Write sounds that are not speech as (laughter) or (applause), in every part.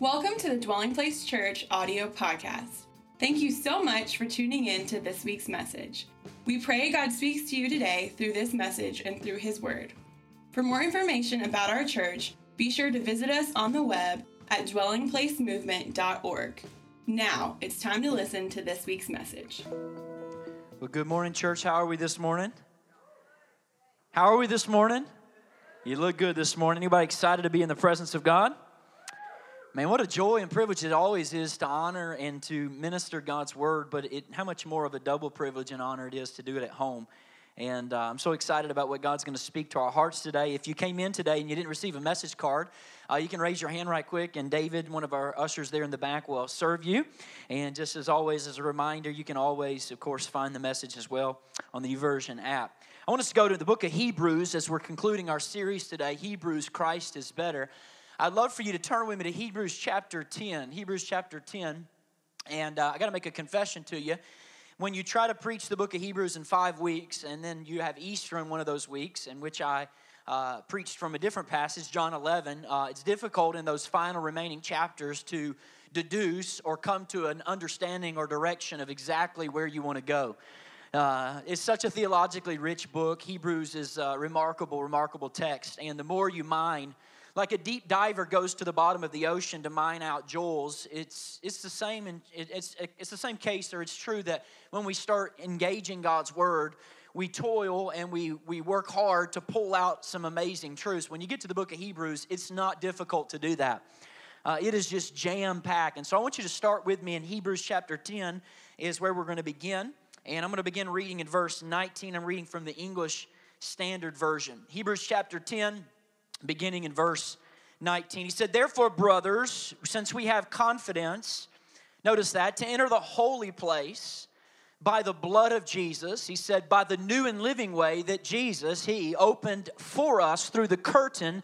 Welcome to the Dwelling Place Church audio podcast. Thank you so much for tuning in to this week's message. We pray God speaks to you today through this message and through His Word. For more information about our church, be sure to visit us on the web at dwellingplacemovement.org. Now it's time to listen to this week's message. Well, good morning, church. How are we this morning? How are we this morning? You look good this morning. Anybody excited to be in the presence of God? Man, what a joy and privilege it always is to honor and to minister God's word, but it, how much more of a double privilege and honor it is to do it at home. And uh, I'm so excited about what God's going to speak to our hearts today. If you came in today and you didn't receive a message card, uh, you can raise your hand right quick, and David, one of our ushers there in the back, will serve you. And just as always, as a reminder, you can always, of course, find the message as well on the YouVersion app. I want us to go to the book of Hebrews as we're concluding our series today Hebrews, Christ is Better. I'd love for you to turn with me to Hebrews chapter 10. Hebrews chapter 10. And uh, I got to make a confession to you. When you try to preach the book of Hebrews in five weeks, and then you have Easter in one of those weeks, in which I uh, preached from a different passage, John 11, uh, it's difficult in those final remaining chapters to deduce or come to an understanding or direction of exactly where you want to go. Uh, it's such a theologically rich book. Hebrews is a remarkable, remarkable text. And the more you mine, like a deep diver goes to the bottom of the ocean to mine out jewels. It's, it's the same in, it's, it's the same case or it's true that when we start engaging god's word we toil and we, we work hard to pull out some amazing truths. When you get to the book of hebrews it's not difficult to do that. Uh, it is just jam packed and so i want you to start with me in hebrews chapter 10 is where we're going to begin. And i'm going to begin reading in verse 19 i'm reading from the english standard version. Hebrews chapter 10 beginning in verse 19. He said, Therefore, brothers, since we have confidence, notice that, to enter the holy place by the blood of Jesus, he said, by the new and living way that Jesus, he opened for us through the curtain.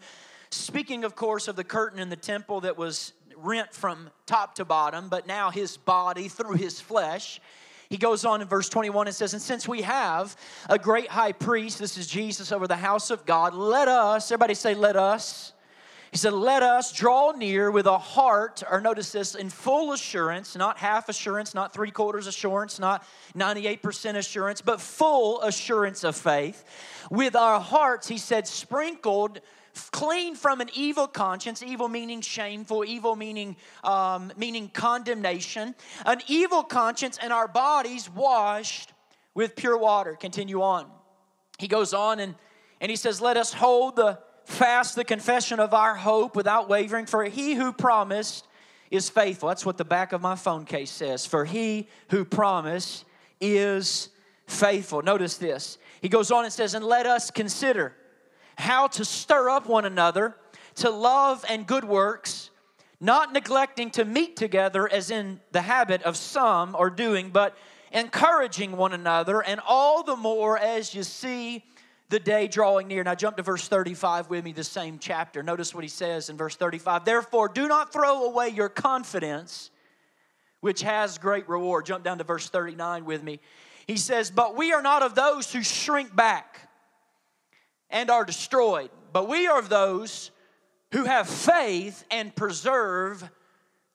Speaking, of course, of the curtain in the temple that was rent from top to bottom, but now his body through his flesh he goes on in verse 21 and says, And since we have a great high priest, this is Jesus over the house of God, let us, everybody say, let us. He said, Let us draw near with a heart, or notice this, in full assurance, not half assurance, not three quarters assurance, not 98% assurance, but full assurance of faith. With our hearts, he said, sprinkled clean from an evil conscience evil meaning shameful evil meaning um, meaning condemnation an evil conscience and our bodies washed with pure water. Continue on. He goes on and and he says let us hold the fast the confession of our hope without wavering for he who promised is faithful. That's what the back of my phone case says. For he who promised is faithful. Notice this. He goes on and says and let us consider how to stir up one another to love and good works, not neglecting to meet together as in the habit of some are doing, but encouraging one another, and all the more as you see the day drawing near. Now, jump to verse 35 with me, the same chapter. Notice what he says in verse 35 Therefore, do not throw away your confidence, which has great reward. Jump down to verse 39 with me. He says, But we are not of those who shrink back and are destroyed, but we are those who have faith and preserve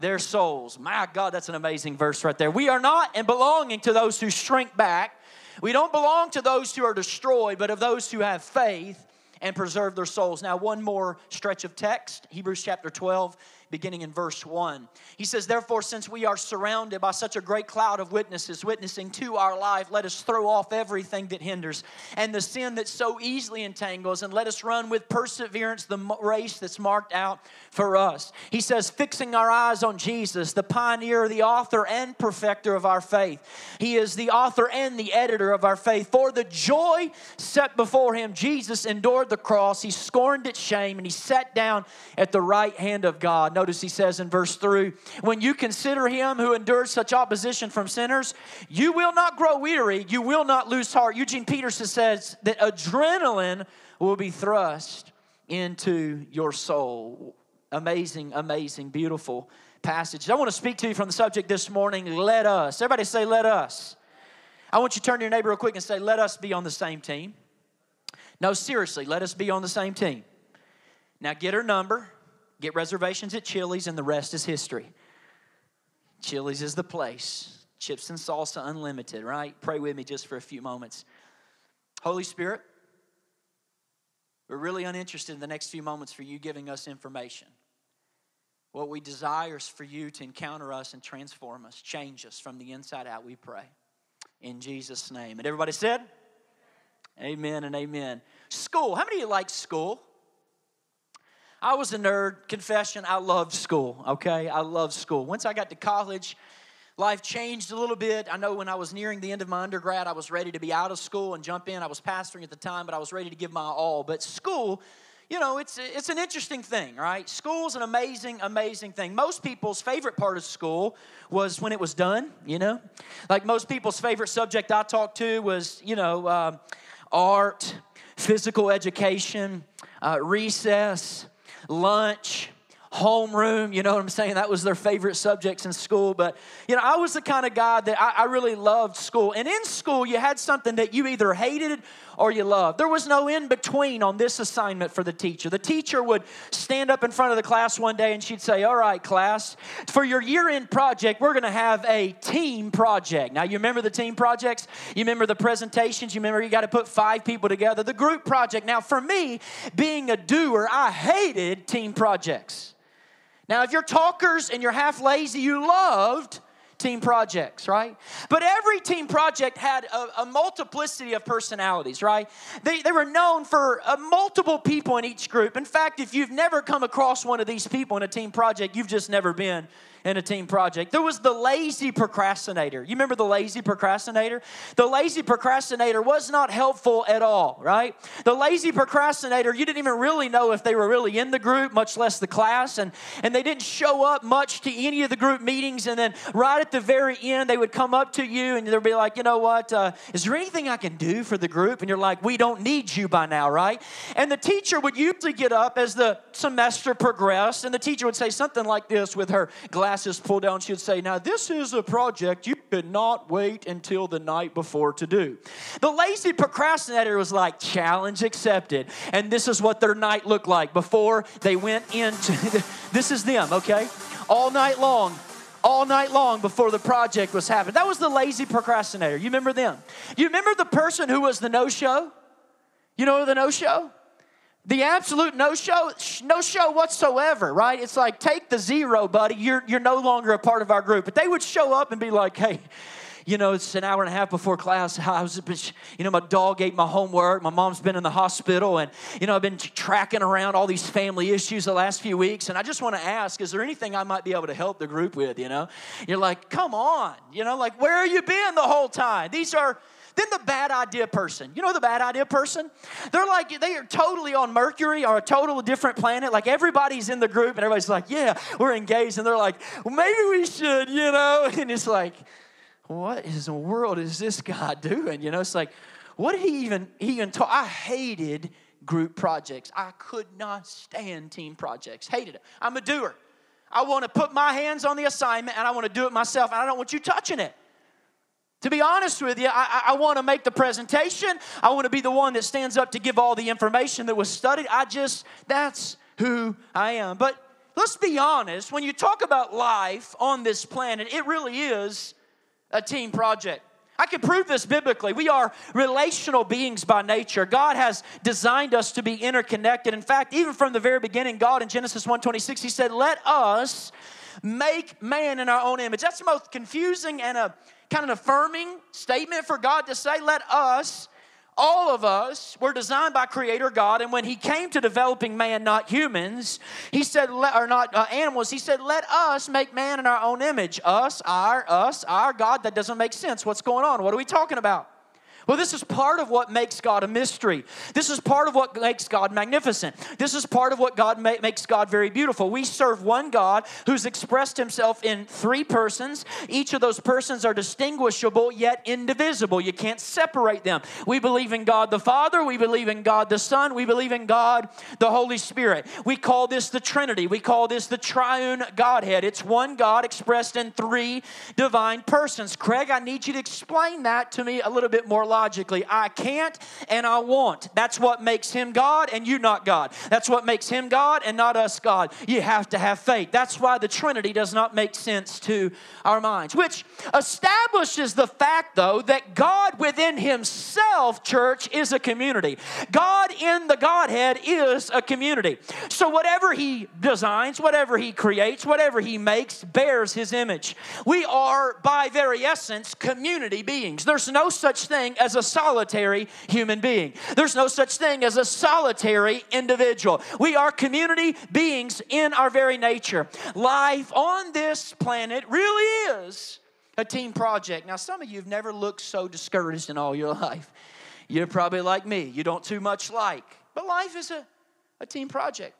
their souls. My God, that's an amazing verse right there. We are not and belonging to those who shrink back. We don't belong to those who are destroyed, but of those who have faith and preserve their souls. Now, one more stretch of text, Hebrews chapter 12, beginning in verse 1. He says, Therefore, since we are surrounded by such a great cloud of witnesses witnessing to our life, let us throw off everything that hinders and the sin that so easily entangles, and let us run with perseverance the race that's marked out for us. He says, Fixing our eyes on Jesus, the pioneer, the author, and perfecter of our faith. He is the author and the editor of our faith. For the joy set before him, Jesus endured the cross, he scorned its shame, and he sat down at the right hand of God. Notice he says in verse 3 When you consider him who endures such opposition from sinners, you will not grow weary, you will not lose heart. Eugene Peterson says that adrenaline will be thrust into your soul. Amazing, amazing, beautiful passage. I want to speak to you from the subject this morning let us. Everybody say, let us. I want you to turn to your neighbor real quick and say, let us be on the same team. No, seriously, let us be on the same team. Now get her number get reservations at Chili's, and the rest is history. Chili's is the place. Chips and salsa unlimited, right? Pray with me just for a few moments. Holy Spirit, we're really uninterested in the next few moments for you giving us information. What we desire is for you to encounter us and transform us, change us from the inside out, we pray. In Jesus' name. And everybody said, Amen and amen. School. How many of you like school? I was a nerd. Confession, I loved school, okay? I loved school. Once I got to college, life changed a little bit. I know when I was nearing the end of my undergrad, I was ready to be out of school and jump in. I was pastoring at the time, but I was ready to give my all. But school, you know, it's, it's an interesting thing, right? School's an amazing, amazing thing. Most people's favorite part of school was when it was done, you know? Like most people's favorite subject I talked to was, you know, uh, art, physical education, uh, recess, lunch, homeroom, you know what I'm saying? That was their favorite subjects in school. But, you know, I was the kind of guy that I, I, really loved school. And in school, you had something that you either hated or you loved. There was no in between on this assignment for the teacher. The teacher would stand up in front of the class one day and she'd say, All right, class, for your year end project, we're going to have a team project. Now, you remember the team projects? You remember the presentations? You remember you got to put five people together? The group project. Now, for me, being a doer, I hated team projects. Now, if you're talkers and you're half lazy, you loved team projects, right? But every team project had a, a multiplicity of personalities, right? They, they were known for uh, multiple people in each group. In fact, if you've never come across one of these people in a team project, you've just never been in a team project. There was the lazy procrastinator. You remember the lazy procrastinator? The lazy procrastinator was not helpful at all, right? The lazy procrastinator, you didn't even really know if they were really in the group, much less the class, and, and they didn't show up much to any of the group meetings. And then right at the very end, they would come up to you and they'd be like, you know what, uh, is there anything I can do for the group? And you're like, we don't need you by now, right? And the teacher would usually get up as the semester progressed, and the teacher would say something like this with her glass glasses pulled down, she would say, Now, this is a project you could not wait until the night before to do. The lazy procrastinator was like, Challenge accepted. And this is what their night looked like before they went into (laughs) this is them, okay? All night long all night long before the project was happening. That was the lazy procrastinator. You remember them? You remember the person who was the no show? You know the no show? The absolute no show no show whatsoever right it's like take the zero buddy you're you're no longer a part of our group but they would show up and be like hey you know, it's an hour and a half before class. (laughs) I was, you know, my dog ate my homework. My mom's been in the hospital, and you know, I've been tracking around all these family issues the last few weeks. And I just want to ask, is there anything I might be able to help the group with? You know, you're like, come on, you know, like where are you been the whole time? These are then the bad idea person. You know the bad idea person? They're like, they are totally on Mercury or a total different planet. Like everybody's in the group and everybody's like, yeah, we're engaged. And they're like, well, maybe we should, you know? (laughs) And it's like, what in the world is this guy (laughs) doing? You know, it's like, what did he even, he even talk? I hated group projects. I could not stand team projects. Hated it. I'm a doer. I want to put my hands on the assignment and I want to do it myself and I don't want you touching it. To be honest with you, I, I want to make the presentation. I want to be the one that stands up to give all the information that was studied. I just, that's who I am. But let's be honest, when you talk about life on this planet, it really is a team project. I can prove this biblically. We are relational beings by nature. God has designed us to be interconnected. In fact, even from the very beginning, God in Genesis 1:26, He said, Let us make man in our own image. That's the most confusing and a kind of affirming statement for God to say, let us, all of us, were designed by Creator God. And when He came to developing man, not humans, He said, or not uh, animals, He said, let us make man in our own image. Us, our, us, our God. That doesn't make sense. What's going on? What are we talking about? Well, this is part of what makes God a mystery. This is part of what makes God magnificent. This is part of what God ma- makes God very beautiful. We serve one God who's expressed himself in three persons. Each of those persons are distinguishable yet indivisible. You can't separate them. We believe in God the Father, we believe in God the Son, we believe in God the Holy Spirit. We call this the Trinity. We call this the triune Godhead. It's one God expressed in three divine persons. Craig, I need you to explain that to me a little bit more theologically. I can't and I won't. That's what makes him God and you not God. That's what makes him God and not us God. You have to have faith. That's why the Trinity does not make sense to our minds, which establishes the fact, though, that God within himself, church, is a community. God in the Godhead is a community. So whatever he designs, whatever he creates, whatever he makes, bears his image. We are, by very essence, community beings. There's no such thing as a solitary human being, there's no such thing as a solitary individual. We are community beings in our very nature. Life on this planet really is a team project. Now, some of you have never looked so discouraged in all your life. You're probably like me, you don't too much like. But life is a, a team project.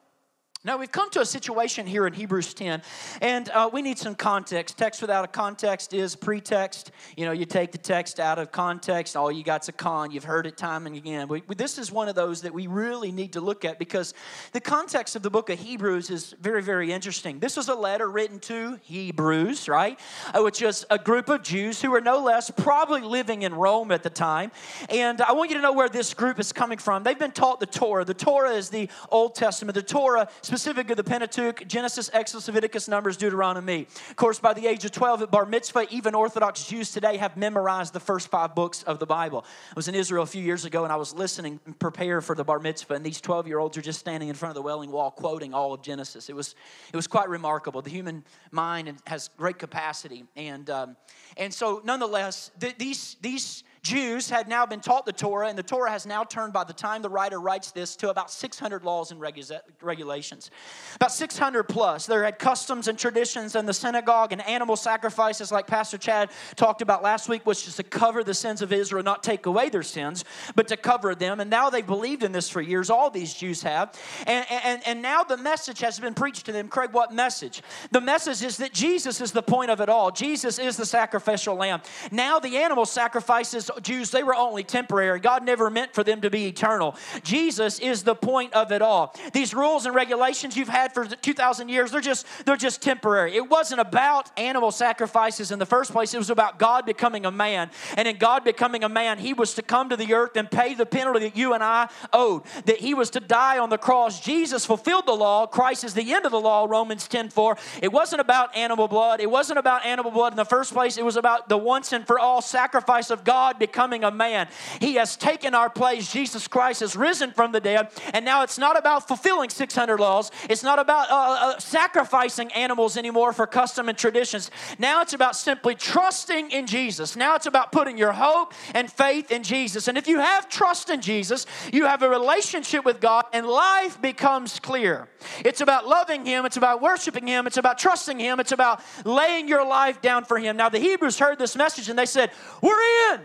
Now, we've come to a situation here in Hebrews 10, and uh, we need some context. Text without a context is pretext. You know, you take the text out of context, all you got's a con. You've heard it time and again. We, this is one of those that we really need to look at because the context of the book of Hebrews is very, very interesting. This was a letter written to Hebrews, right? Uh, which is a group of Jews who were no less probably living in Rome at the time. And I want you to know where this group is coming from. They've been taught the Torah. The Torah is the Old Testament. The Torah, specific of the Pentateuch, Genesis, Exodus, Leviticus, Numbers, Deuteronomy. Of course, by the age of 12 at Bar Mitzvah, even Orthodox Jews today have memorized the first five books of the Bible. I was in Israel a few years ago and I was listening and prepare for the Bar Mitzvah, and these 12 year olds are just standing in front of the Wailing Wall quoting all of Genesis. It was, it was quite remarkable. The human mind has great capacity. And, um, and so, nonetheless, th- these, these Jews had now been taught the Torah, and the Torah has now turned, by the time the writer writes this, to about 600 laws and regulations. About 600 plus. There had customs and traditions in the synagogue and animal sacrifices, like Pastor Chad talked about last week, which is to cover the sins of Israel, not take away their sins, but to cover them. And now they've believed in this for years. All these Jews have. And, and, and now the message has been preached to them. Craig, what message? The message is that Jesus is the point of it all. Jesus is the sacrificial lamb. Now the animal sacrifices Jews, they were only temporary. God never meant for them to be eternal. Jesus is the point of it all. These rules and regulations you've had for 2,000 years, they're just, they're just temporary. It wasn't about animal sacrifices in the first place, it was about God becoming a man. And in God becoming a man, He was to come to the earth and pay the penalty that you and I owed, that He was to die on the cross. Jesus fulfilled the law. Christ is the end of the law, Romans 10 4. It wasn't about animal blood. It wasn't about animal blood in the first place. It was about the once and for all sacrifice of God becoming a man. He has taken our place. Jesus Christ has risen from the dead. And now it's not about fulfilling 600 laws, it's not about uh, uh, sacrificing animals anymore for custom and traditions. Now it's about simply trusting in Jesus. Now it's about putting your hope and faith in Jesus. And if you have trust in Jesus, you have a relationship with God, and life becomes clear. It's about loving Him, it's about worshiping Him, it's about trusting Him, it's about laying your life down for Him. Now, the Hebrews heard this message and they said, We're in.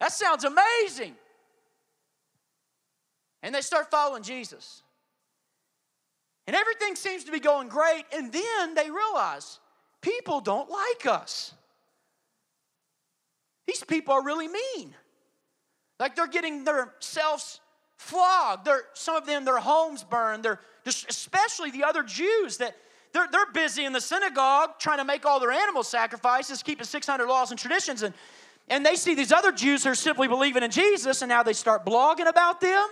That sounds amazing. And they start following Jesus. And everything seems to be going great. And then they realize people don't like us. These people are really mean. Like they're getting themselves flogged. They're, some of them, their homes burned. They're especially the other Jews that they're, they're busy in the synagogue trying to make all their animal sacrifices, keeping 600 laws and traditions. And and they see these other Jews who are simply believing in Jesus, and now they start blogging about them.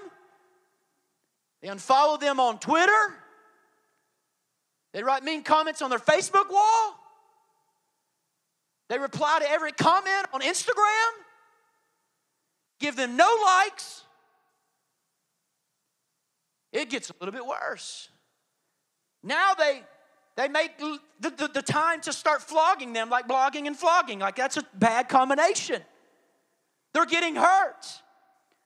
They unfollow them on Twitter. They write mean comments on their Facebook wall. They reply to every comment on Instagram. Give them no likes. It gets a little bit worse. Now they they make the, the, the, time to start flogging them like blogging and flogging. Like that's a bad combination. They're getting hurt.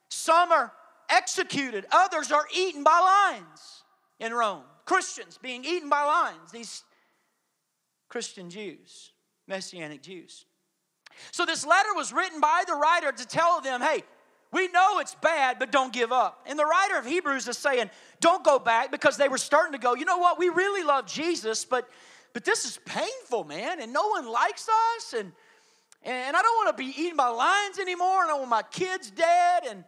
Some are executed, others are eaten by lions in Rome. Christians being eaten by lions, these Christian Jews, Messianic Jews. So this letter was written by the writer to tell them, hey, we know it's bad, but don't give up. And the writer of Hebrews is saying, don't go back because they were starting to go, you know what, we really love Jesus, but but this is painful, man, and no one likes us, and and I don't want to be eaten by lions anymore, and I want my kids dead, and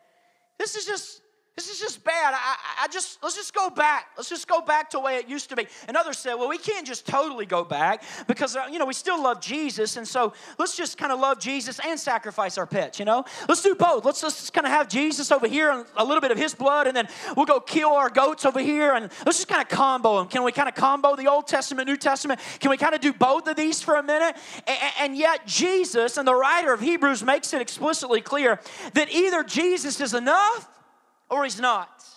this is just This is just bad. I, I just let's just go back. Let's just go back to the way it used to be. And others said, well, we can't just totally go back because uh, you know we still love Jesus, and so let's just kind of love Jesus and sacrifice our pets. You know, let's do both. Let's just kind of have Jesus over here and a little bit of His blood, and then we'll go kill our goats over here, and let's just kind of combo them. Can we kind of combo the Old Testament, New Testament? Can we kind of do both of these for a minute? And, and yet Jesus and the writer of Hebrews makes it explicitly clear that either Jesus is enough or he's not.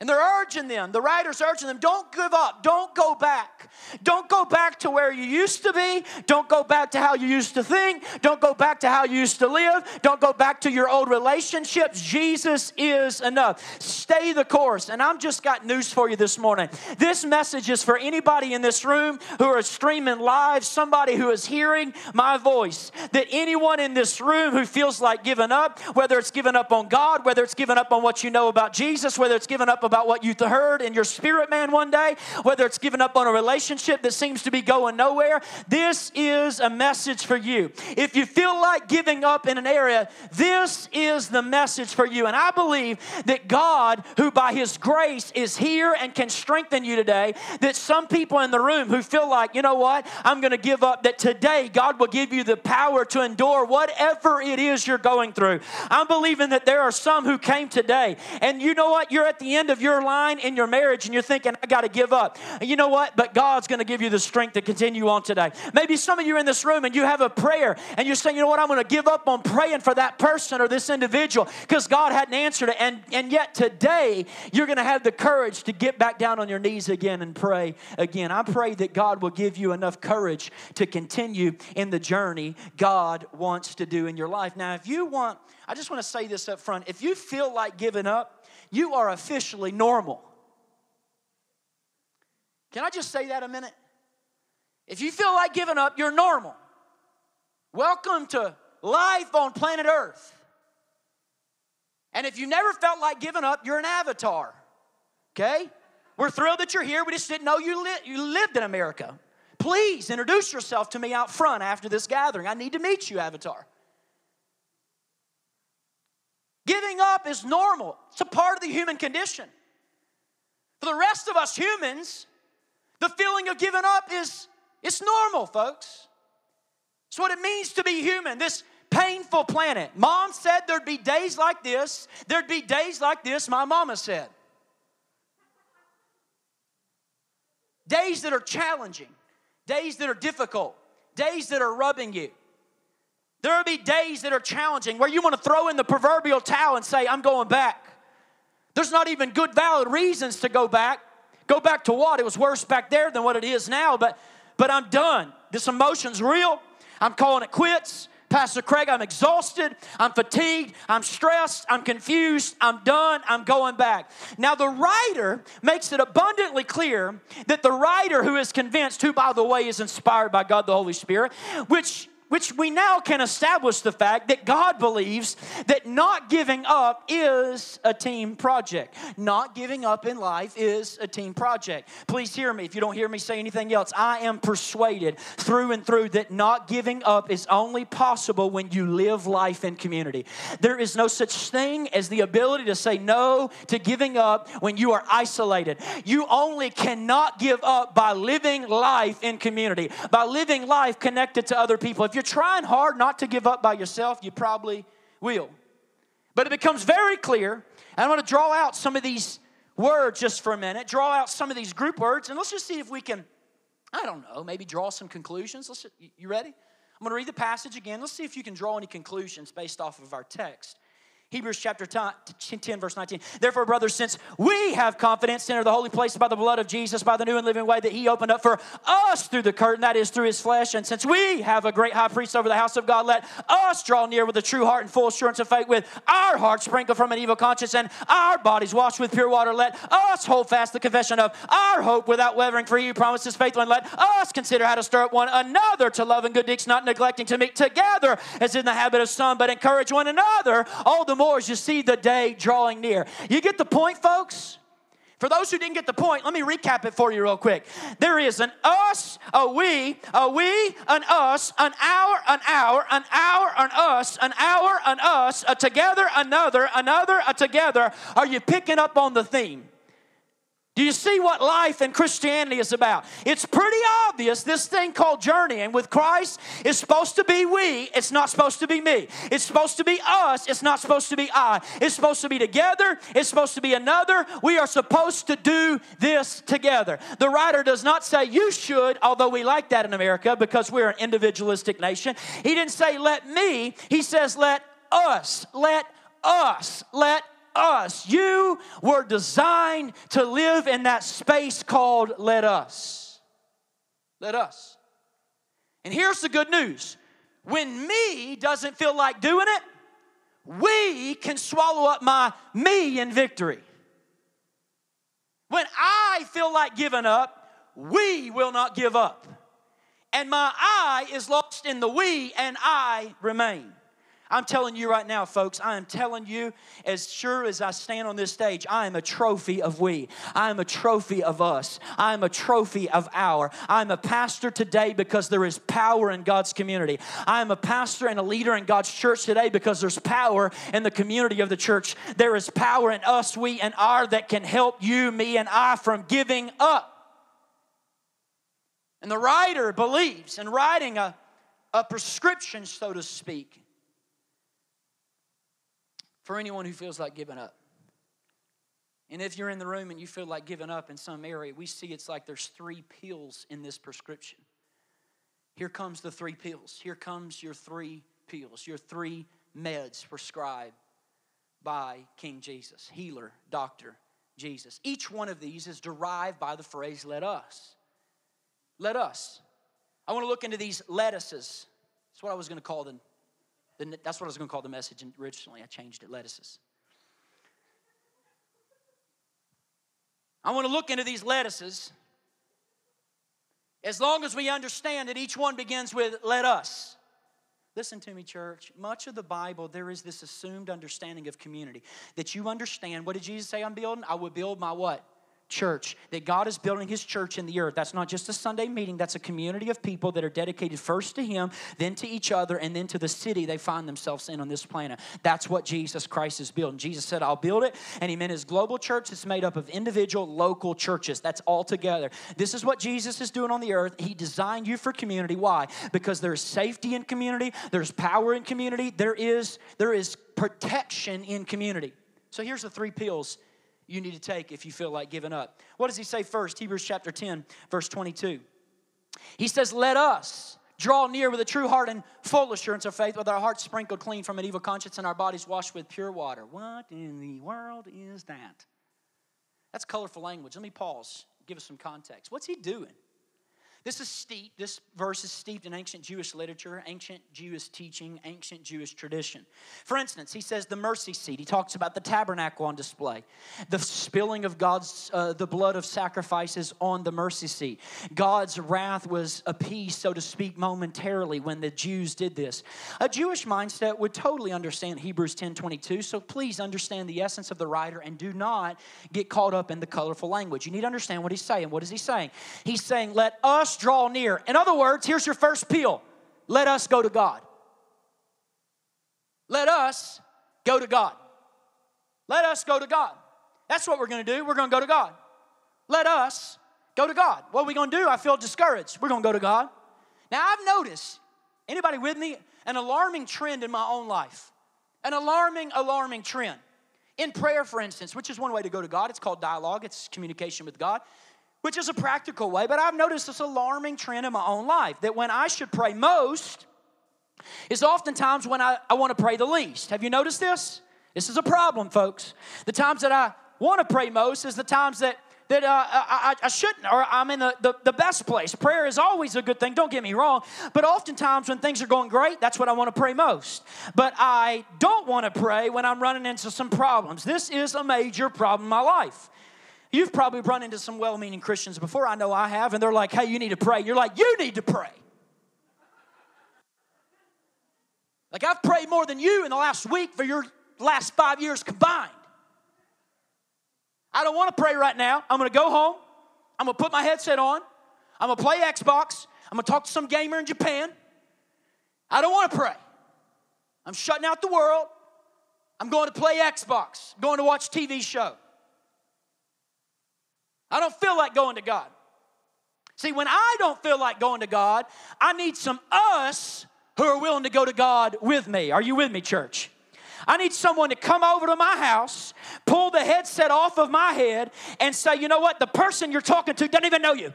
And they're urging them, the writer's urging them, don't give up, don't go back. Don't go back to where you used to be. Don't go back to how you used to think. Don't go back to how you used to live. Don't go back to your old relationships. Jesus is enough. Stay the course. And I've just got news for you this morning. This message is for anybody in this room who are streaming live, somebody who is hearing my voice. That anyone in this room who feels like giving up, whether it's giving up on God, whether it's giving up on what you know about Jesus, whether it's giving up about what you heard in your spirit man one day, whether it's giving up on a relationship that seems to be going nowhere, this is a message for you. If you feel like giving up in an area, this is the message for you. And I believe that God, who by His grace is here and can strengthen you today, that some people in the room who feel like, you know what, I'm going to give up, that today God will give you the power to endure whatever it is you're going through. I'm believing that there are some who came today, and you know what, you're at the end of your line in your marriage and you're thinking, I got to give up. You know what? But God's going to give you the strength to continue on today. Maybe some of you are in this room and you have a prayer and you're saying, you know what? I'm going to give up on praying for that person or this individual because God hadn't answered it. And, and yet today, you're going to have the courage to get back down on your knees again and pray again. I pray that God will give you enough courage to continue in the journey God wants to do in your life. Now, if you want, I just want to say this up front. If you feel like giving up, you are officially normal. Can I just say that a minute? If you feel like giving up, you're normal. Welcome to life on planet Earth. And if you never felt like giving up, you're an avatar. Okay? We're thrilled that you're here. We just didn't know you, li- you lived in America. Please introduce yourself to me out front after this gathering. I need to meet you, Avatar. Giving up is normal, it's a part of the human condition. For the rest of us humans, the feeling of giving up is it's normal, folks. It's what it means to be human. This painful planet. Mom said there'd be days like this. There'd be days like this, my mama said. Days that are challenging, days that are difficult, days that are rubbing you. There will be days that are challenging where you want to throw in the proverbial towel and say, I'm going back. There's not even good, valid reasons to go back. Go back to what? It was worse back there than what it is now, but, but I'm done. This emotion's real. I'm calling it quits. Pastor Craig, I'm exhausted, I'm fatigued, I'm stressed, I'm confused, I'm done, I'm going back. Now, the writer makes it abundantly clear that the writer who is convinced, who, by the way, is inspired by God the Holy Spirit, which which we now can establish the fact that God believes that not giving up is a team project. Not giving up in life is a team project. Please hear me. If you don't hear me say anything else, I am persuaded through and through that not giving up is only possible when you live life in community. There is no such thing as the ability to say no to giving up when you are isolated. You only cannot give up by living life in community, by living life connected to other people. If you're trying hard not to give up by yourself, you probably will. But it becomes very clear, and I want to draw out some of these words just for a minute, draw out some of these group words, and let's just see if we can, I don't know, maybe draw some conclusions. Let's, you ready? I'm going to read the passage again. Let's see if you can draw any conclusions based off of our text. Hebrews chapter 10, verse 19. Therefore, brothers, since we have confidence to enter the holy place by the blood of Jesus, by the new and living way that he opened up for us through the curtain, that is through his flesh, and since we have a great high priest over the house of God, let us draw near with a true heart and full assurance of faith, with our hearts sprinkled from an evil conscience and our bodies washed with pure water. Let us hold fast the confession of our hope without wavering, for he promises faithful, and let us consider how to stir up one another to love and good deeds, not neglecting to meet together as in the habit of some, but encourage one another all the more as you see the day drawing near. You get the point, folks? For those who didn't get the point, let me recap it for you real quick. There is an us, a we, a we, an us, an hour, an hour, an hour, an us, an hour, an us, a together, another, another, a together. Are you picking up on the theme? Do you see what life and Christianity is about? It's pretty obvious this thing called journeying with Christ is supposed to be we, it's not supposed to be me. It's supposed to be us, it's not supposed to be I. It's supposed to be together, it's supposed to be another. We are supposed to do this together. The writer does not say you should, although we like that in America because we're an individualistic nation. He didn't say let me, he says let us, let us, let us. You were designed to live in that space called let us. Let us. And here's the good news when me doesn't feel like doing it, we can swallow up my me in victory. When I feel like giving up, we will not give up. And my I is lost in the we, and I remain. I'm telling you right now, folks, I am telling you, as sure as I stand on this stage, I am a trophy of we. I am a trophy of us. I am a trophy of our. I'm a pastor today because there is power in God's community. I am a pastor and a leader in God's church today because there's power in the community of the church. There is power in us, we, and our that can help you, me, and I from giving up. And the writer believes in writing a, a prescription, so to speak for anyone who feels like giving up. And if you're in the room and you feel like giving up in some area, we see it's like there's three pills in this prescription. Here comes the three pills. Here comes your three pills, your three meds prescribed by King Jesus, healer, doctor, Jesus. Each one of these is derived by the phrase let us. Let us. I want to look into these lettuces. That's what I was going to call them that's what I was going to call the message originally. I changed it lettuces. I want to look into these lettuces as long as we understand that each one begins with let us. Listen to me, church. Much of the Bible, there is this assumed understanding of community. That you understand, what did Jesus say I'm building? I will build my what? Church, that God is building his church in the earth. That's not just a Sunday meeting, that's a community of people that are dedicated first to him, then to each other, and then to the city they find themselves in on this planet. That's what Jesus Christ is building. Jesus said, I'll build it, and he meant his global church is made up of individual local churches. That's all together. This is what Jesus is doing on the earth. He designed you for community. Why? Because there's safety in community, there's power in community, there is, there is protection in community. So here's the three pills you need to take if you feel like giving up. What does he say first? Hebrews chapter 10, verse 22. He says, Let us draw near with a true heart and full assurance of faith, with our hearts sprinkled clean from an evil conscience and our bodies washed with pure water. What in the world is that? That's colorful language. Let me pause, give us some context. What's he doing? This is steeped, this verse is steeped in ancient Jewish literature, ancient Jewish teaching, ancient Jewish tradition. For instance, he says the mercy seat. He talks about the tabernacle on display, the spilling of God's, uh, the blood of sacrifices on the mercy seat. God's wrath was appeased, so to speak, momentarily when the Jews did this. A Jewish mindset would totally understand Hebrews 10 22, so please understand the essence of the writer and do not get caught up in the colorful language. You need to understand what he's saying. What is he saying? He's saying, let us us draw near. In other words, here's your first peel let us go to God. Let us go to God. Let us go to God. That's what we're going to do. We're going to go to God. Let us go to God. What are we going to do? I feel discouraged. We're going to go to God. Now, I've noticed, anybody with me, an alarming trend in my own life. An alarming, alarming trend. In prayer, for instance, which is one way to go to God, it's called dialogue, it's communication with God which is a practical way, but I've noticed this alarming trend in my own life that when I should pray most is oftentimes when I, I want to pray the least. Have you noticed this? This is a problem, folks. The times that I want to pray most is the times that that uh, I, I, shouldn't, or I'm in the, the, the, best place. Prayer is always a good thing, don't get me wrong. But oftentimes when things are going great, that's what I want to pray most. But I don't want to pray when I'm running into some problems. This is a major problem in my life. You've probably run into some well meaning Christians before, I know I have, and they're like, hey, you need to pray. You're like, you need to pray. Like, I've prayed more than you in the last week for your last five years combined. I don't want to pray right now. I'm going to go home. I'm going to put my headset on. I'm going to play Xbox. I'm going to talk to some gamer in Japan. I don't want to pray. I'm shutting out the world. I'm going to play Xbox, going to watch TV show. I don't feel like going to God. See, when I don't feel like going to God, I need some us who are willing to go to God with me. Are you with me, church? I need someone to come over to my house, pull the headset off of my head, and say, you know what? The person you're talking to doesn't even know you.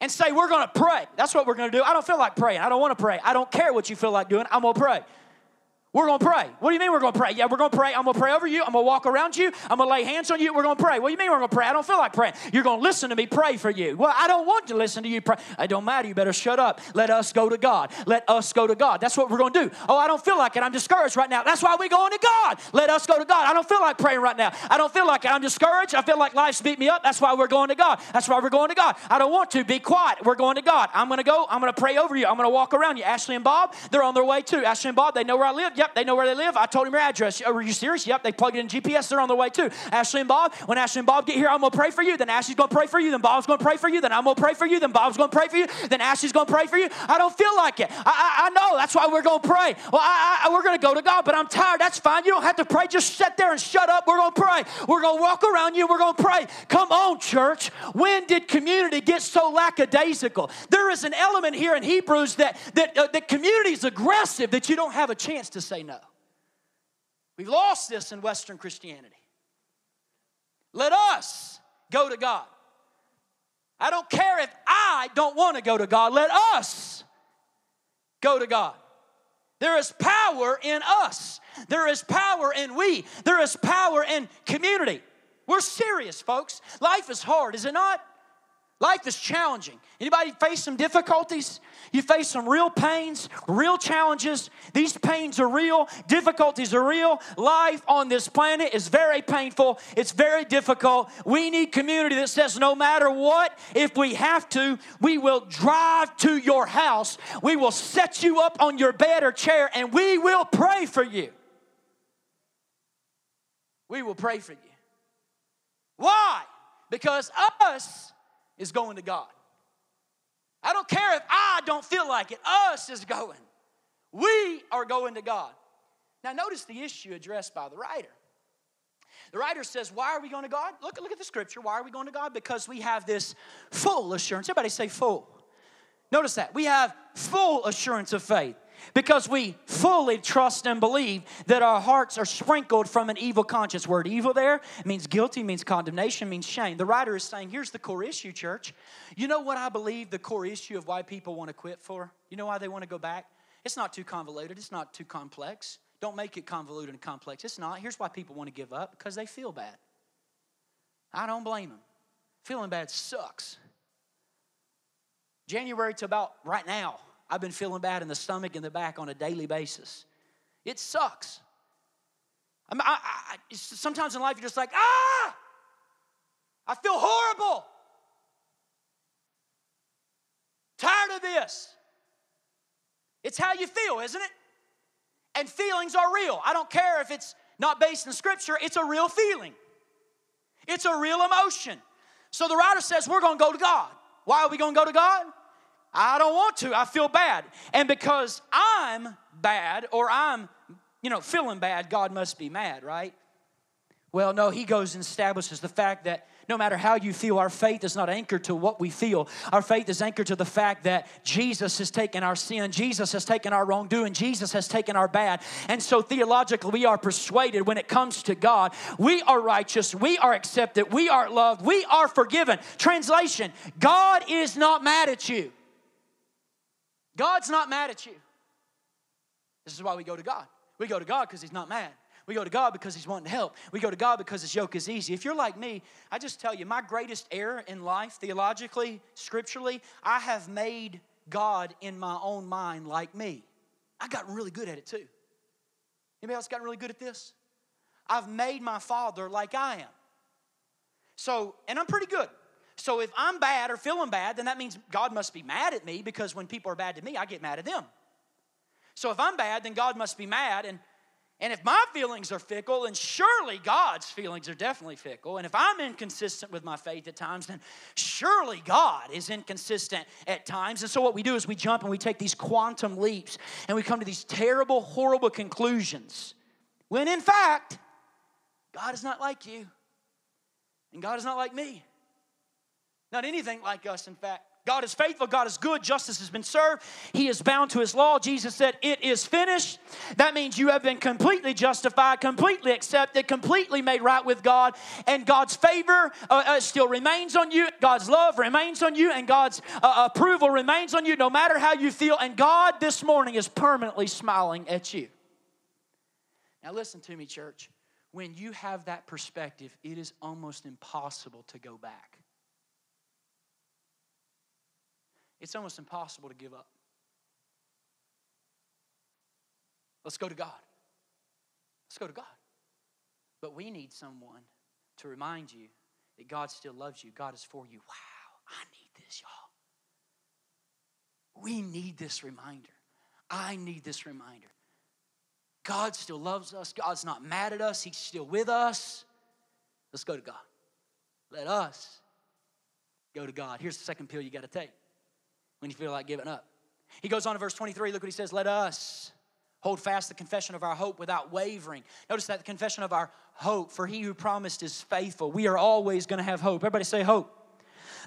And say, we're gonna pray. That's what we're gonna do. I don't feel like praying. I don't wanna pray. I don't care what you feel like doing. I'm gonna pray. We're gonna pray. What do you mean we're gonna pray? Yeah, we're gonna pray. I'm gonna pray over you. I'm gonna walk around you. I'm gonna lay hands on you. We're gonna pray. What do you mean we're gonna pray? I don't feel like praying. You're gonna listen to me pray for you. Well, I don't want to listen to you pray. It don't matter. You better shut up. Let us go to God. Let us go to God. That's what we're gonna do. Oh, I don't feel like it. I'm discouraged right now. That's why we're going to God. Let us go to God. I don't feel like praying right now. I don't feel like it. I'm discouraged. I feel like life's beat me up. That's why we're going to God. That's why we're going to God. I don't want to. Be quiet. We're going to God. I'm gonna go. I'm gonna pray over you. I'm gonna walk around you. Ashley and Bob, they're on their way too. Ashley and Bob, they know where I live. Yep, they know where they live. I told him your address. Oh, are you serious? Yep, they plugged it in GPS. They're on their way too. Ashley and Bob, when Ashley and Bob get here, I'm going to pray for you. Then Ashley's going to pray for you. Then Bob's going to pray for you. Then I'm going to pray for you. Then Bob's going to pray for you. Then Ashley's going to pray for you. I don't feel like it. I, I, I know. That's why we're going to pray. Well, I, I, we're going to go to God, but I'm tired. That's fine. You don't have to pray. Just sit there and shut up. We're going to pray. We're going to walk around you. We're going to pray. Come on, church. When did community get so lackadaisical? There is an element here in Hebrews that, that, uh, that community is aggressive that you don't have a chance to say no. We've lost this in Western Christianity. Let us go to God. I don't care if I don't want to go to God. Let us go to God. There is power in us. There is power in we. There is power in community. We're serious, folks. Life is hard, is it not? Life is challenging. Anybody face some difficulties? You face some real pains, real challenges. These pains are real, difficulties are real. Life on this planet is very painful, it's very difficult. We need community that says no matter what, if we have to, we will drive to your house. We will set you up on your bed or chair and we will pray for you. We will pray for you. Why? Because us is going to God. I don't care if I don't feel like it, us is going. We are going to God. Now, notice the issue addressed by the writer. The writer says, Why are we going to God? Look, look at the scripture. Why are we going to God? Because we have this full assurance. Everybody say full. Notice that. We have full assurance of faith because we fully trust and believe that our hearts are sprinkled from an evil conscience. Word evil there means guilty, means condemnation, means shame. The writer is saying, here's the core issue, church. You know what I believe the core issue of why people want to quit for? You know why they want to go back? It's not too convoluted, it's not too complex. Don't make it convoluted and complex. It's not. Here's why people want to give up because they feel bad. I don't blame them. Feeling bad sucks. January to about right now, I've been feeling bad in the stomach and the back on a daily basis. It sucks. I, I, sometimes in life you're just like, ah, I feel horrible. Tired of this. It's how you feel, isn't it? And feelings are real. I don't care if it's not based in scripture, it's a real feeling. It's a real emotion. So the writer says, We're going to go to God. Why are we going to go to God? I don't want to. I feel bad. And because I'm bad or I'm, you know, feeling bad, God must be mad, right? Well, no, he goes and establishes the fact that no matter how you feel, our faith is not anchored to what we feel. Our faith is anchored to the fact that Jesus has taken our sin, Jesus has taken our wrongdoing, Jesus has taken our bad. And so theologically, we are persuaded when it comes to God, we are righteous, we are accepted, we are loved, we are forgiven. Translation God is not mad at you. God's not mad at you. This is why we go to God. We go to God because He's not mad. We go to God because He's wanting to help. We go to God because His yoke is easy. If you're like me, I just tell you, my greatest error in life, theologically, scripturally, I have made God in my own mind like me. I got really good at it too. Anybody else gotten really good at this? I've made my father like I am. So, and I'm pretty good. So if I'm bad or feeling bad, then that means God must be mad at me because when people are bad to me, I get mad at them. So if I'm bad, then God must be mad. And, And if my feelings are fickle, then surely God's feelings are definitely fickle. And if I'm inconsistent with my faith at times, then surely God is inconsistent at times. And so what we do is we jump and we take these quantum leaps and we come to these terrible, horrible conclusions. When in fact, God is not like you. And God is not like me. Not anything like us, in fact. God is faithful, God is good, justice has been served, He is bound to His law. Jesus said, It is finished. That means you have been completely justified, completely accepted, completely made right with God, and God's favor uh, uh, still remains on you, God's love remains on you, and God's uh, approval remains on you no matter how you feel. And God this morning is permanently smiling at you. Now, listen to me, church. When you have that perspective, it is almost impossible to go back. It's almost impossible to give up. Let's go to God. Let's go to God. But we need someone to remind you that God still loves you, God is for you. Wow, I need this, y'all. We need this reminder. I need this reminder. God still loves us. God's not mad at us. He's still with us. Let's go to God. Let us go to God. Here's the second pill you got to take when you feel like giving up. He goes on to verse 23. Look what he says Let us hold fast the confession of our hope without wavering. Notice that the confession of our hope, for he who promised is faithful. We are always going to have hope. Everybody say hope.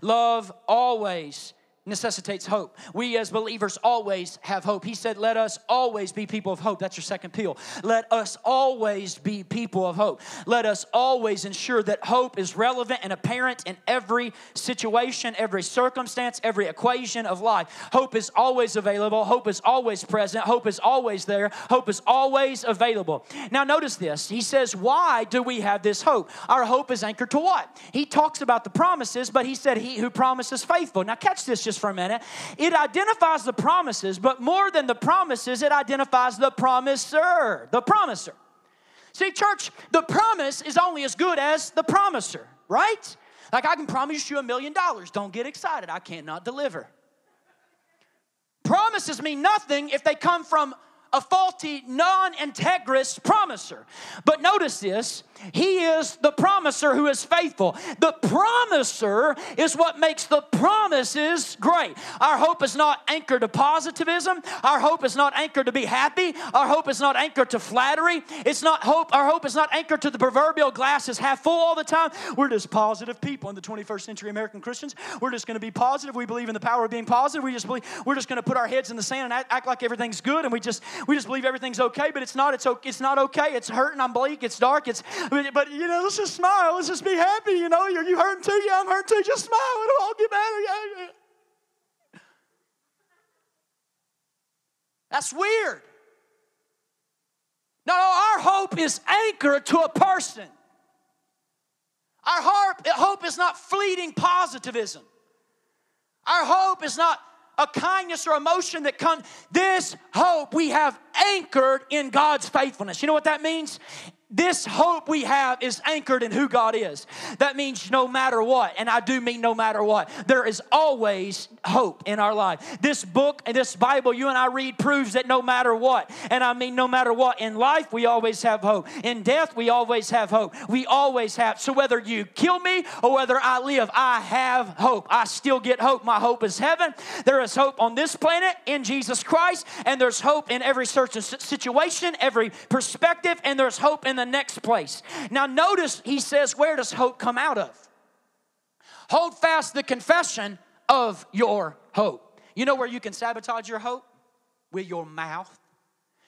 Love always necessitates hope. We as believers always have hope. He said, Let us always be people of hope. That's your second pill. Let us always be people of hope. Let us always ensure that hope is relevant and apparent in every situation, every circumstance, every equation of life. Hope is always available. Hope is always present. Hope is always there. Hope is always available. Now, notice this. He says, Why do we have this hope? Our hope is anchored to what? He talks about the promises, but he said, He who promises faithful. Now, catch this just just for a minute. It identifies the promises, but more than the promises, it identifies the promiser. The promiser. See, church, the promise is only as good as the promiser, right? Like I can promise you a million dollars. Don't get excited. I cannot deliver. Promises mean nothing if they come from a faulty, non integrous promiser. But notice this he is the promiser who is faithful. The promiser is what makes the promises great. Our hope is not anchored to positivism. Our hope is not anchored to be happy. Our hope is not anchored to flattery. It's not hope. Our hope is not anchored to the proverbial glass is half full all the time. We're just positive people in the 21st century American Christians. We're just going to be positive. We believe in the power of being positive. We just believe we're just going to put our heads in the sand and act, act like everything's good, and we just we just believe everything's okay. But it's not. It's okay. It's not okay. It's hurting. I'm bleak. It's dark. It's but, you know, let's just smile. Let's just be happy. You know, you're you hurting too. Yeah, I'm hurting too. Just smile. It'll all get better. Yeah. That's weird. No, our hope is anchored to a person. Our hope, hope is not fleeting positivism. Our hope is not a kindness or emotion that comes. This hope we have anchored in God's faithfulness. You know what that means? This hope we have is anchored in who God is. That means no matter what, and I do mean no matter what, there is always hope in our life. This book and this Bible you and I read proves that no matter what, and I mean no matter what, in life we always have hope. In death we always have hope. We always have. So whether you kill me or whether I live, I have hope. I still get hope. My hope is heaven. There is hope on this planet in Jesus Christ, and there's hope in every certain situation, every perspective, and there's hope in the the next place. Now, notice he says, Where does hope come out of? Hold fast the confession of your hope. You know where you can sabotage your hope? With your mouth.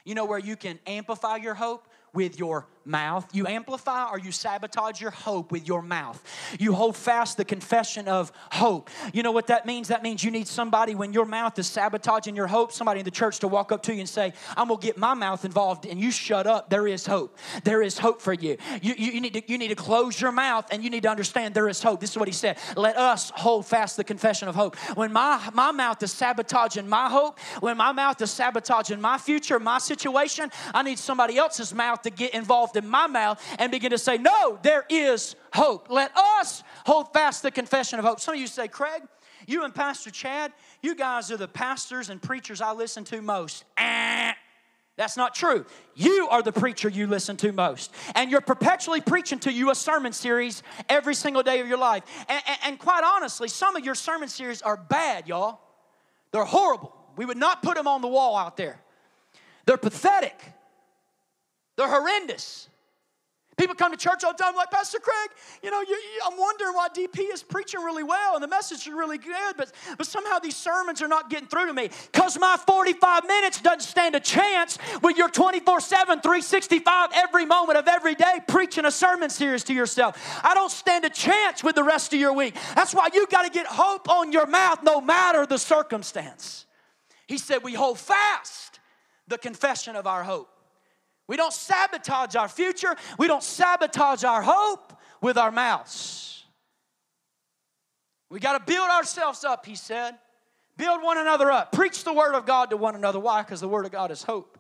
You know where you can amplify your hope? With your mouth. You amplify or you sabotage your hope with your mouth. You hold fast the confession of hope. You know what that means? That means you need somebody when your mouth is sabotaging your hope, somebody in the church to walk up to you and say, I'm going to get my mouth involved and you shut up. There is hope. There is hope for you. You, you, you, need to, you need to close your mouth and you need to understand there is hope. This is what he said. Let us hold fast the confession of hope. When my, my mouth is sabotaging my hope, when my mouth is sabotaging my future, my situation, I need somebody else's mouth to get involved in my mouth and begin to say, No, there is hope. Let us hold fast the confession of hope. Some of you say, Craig, you and Pastor Chad, you guys are the pastors and preachers I listen to most. Eh. That's not true. You are the preacher you listen to most. And you're perpetually preaching to you a sermon series every single day of your life. And, and, and, quite honestly, some of your sermon series are bad, y'all. They're horrible. We would not put them on the wall out there. They're pathetic. They're horrendous. People come to church all the time like, Pastor Craig, you know, you, you, I'm wondering why DP is preaching really well and the message is really good, but, but somehow these sermons are not getting through to me. Because my 45 minutes doesn't stand a chance with your 24 7, 365, every moment of every day preaching a sermon series to yourself. I don't stand a chance with the rest of your week. That's why you got to get hope on your mouth no matter the circumstance. He said, We hold fast the confession of our hope. We don't sabotage our future. We don't sabotage our hope with our mouths. We got to build ourselves up, he said. Build one another up. Preach the word of God to one another. Why? Because the word of God is hope.